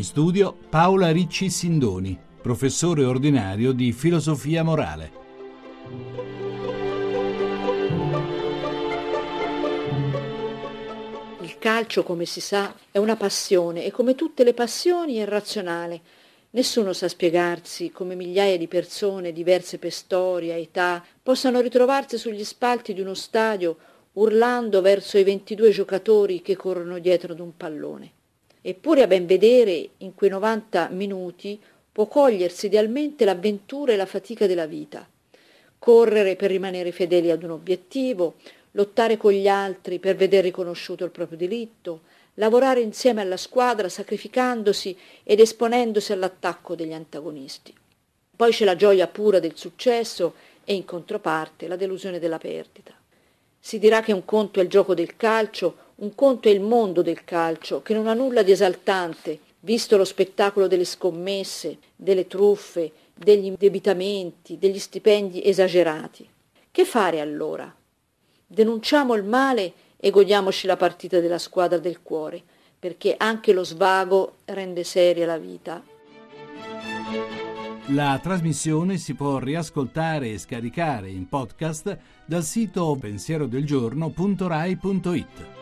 In studio Paola Ricci Sindoni, professore ordinario di filosofia morale. Il calcio, come si sa, è una passione e come tutte le passioni è razionale. Nessuno sa spiegarsi come migliaia di persone, diverse per storia, età, possano ritrovarsi sugli spalti di uno stadio urlando verso i 22 giocatori che corrono dietro ad un pallone. Eppure a ben vedere in quei 90 minuti può cogliersi idealmente l'avventura e la fatica della vita. Correre per rimanere fedeli ad un obiettivo, lottare con gli altri per vedere riconosciuto il proprio diritto, lavorare insieme alla squadra sacrificandosi ed esponendosi all'attacco degli antagonisti. Poi c'è la gioia pura del successo e in controparte la delusione della perdita. Si dirà che un conto è il gioco del calcio, un conto è il mondo del calcio, che non ha nulla di esaltante, visto lo spettacolo delle scommesse, delle truffe, degli indebitamenti, degli stipendi esagerati. Che fare allora? Denunciamo il male e godiamoci la partita della squadra del cuore, perché anche lo svago rende seria la vita. La trasmissione si può riascoltare e scaricare in podcast dal sito pensierodelgiorno.rai.it.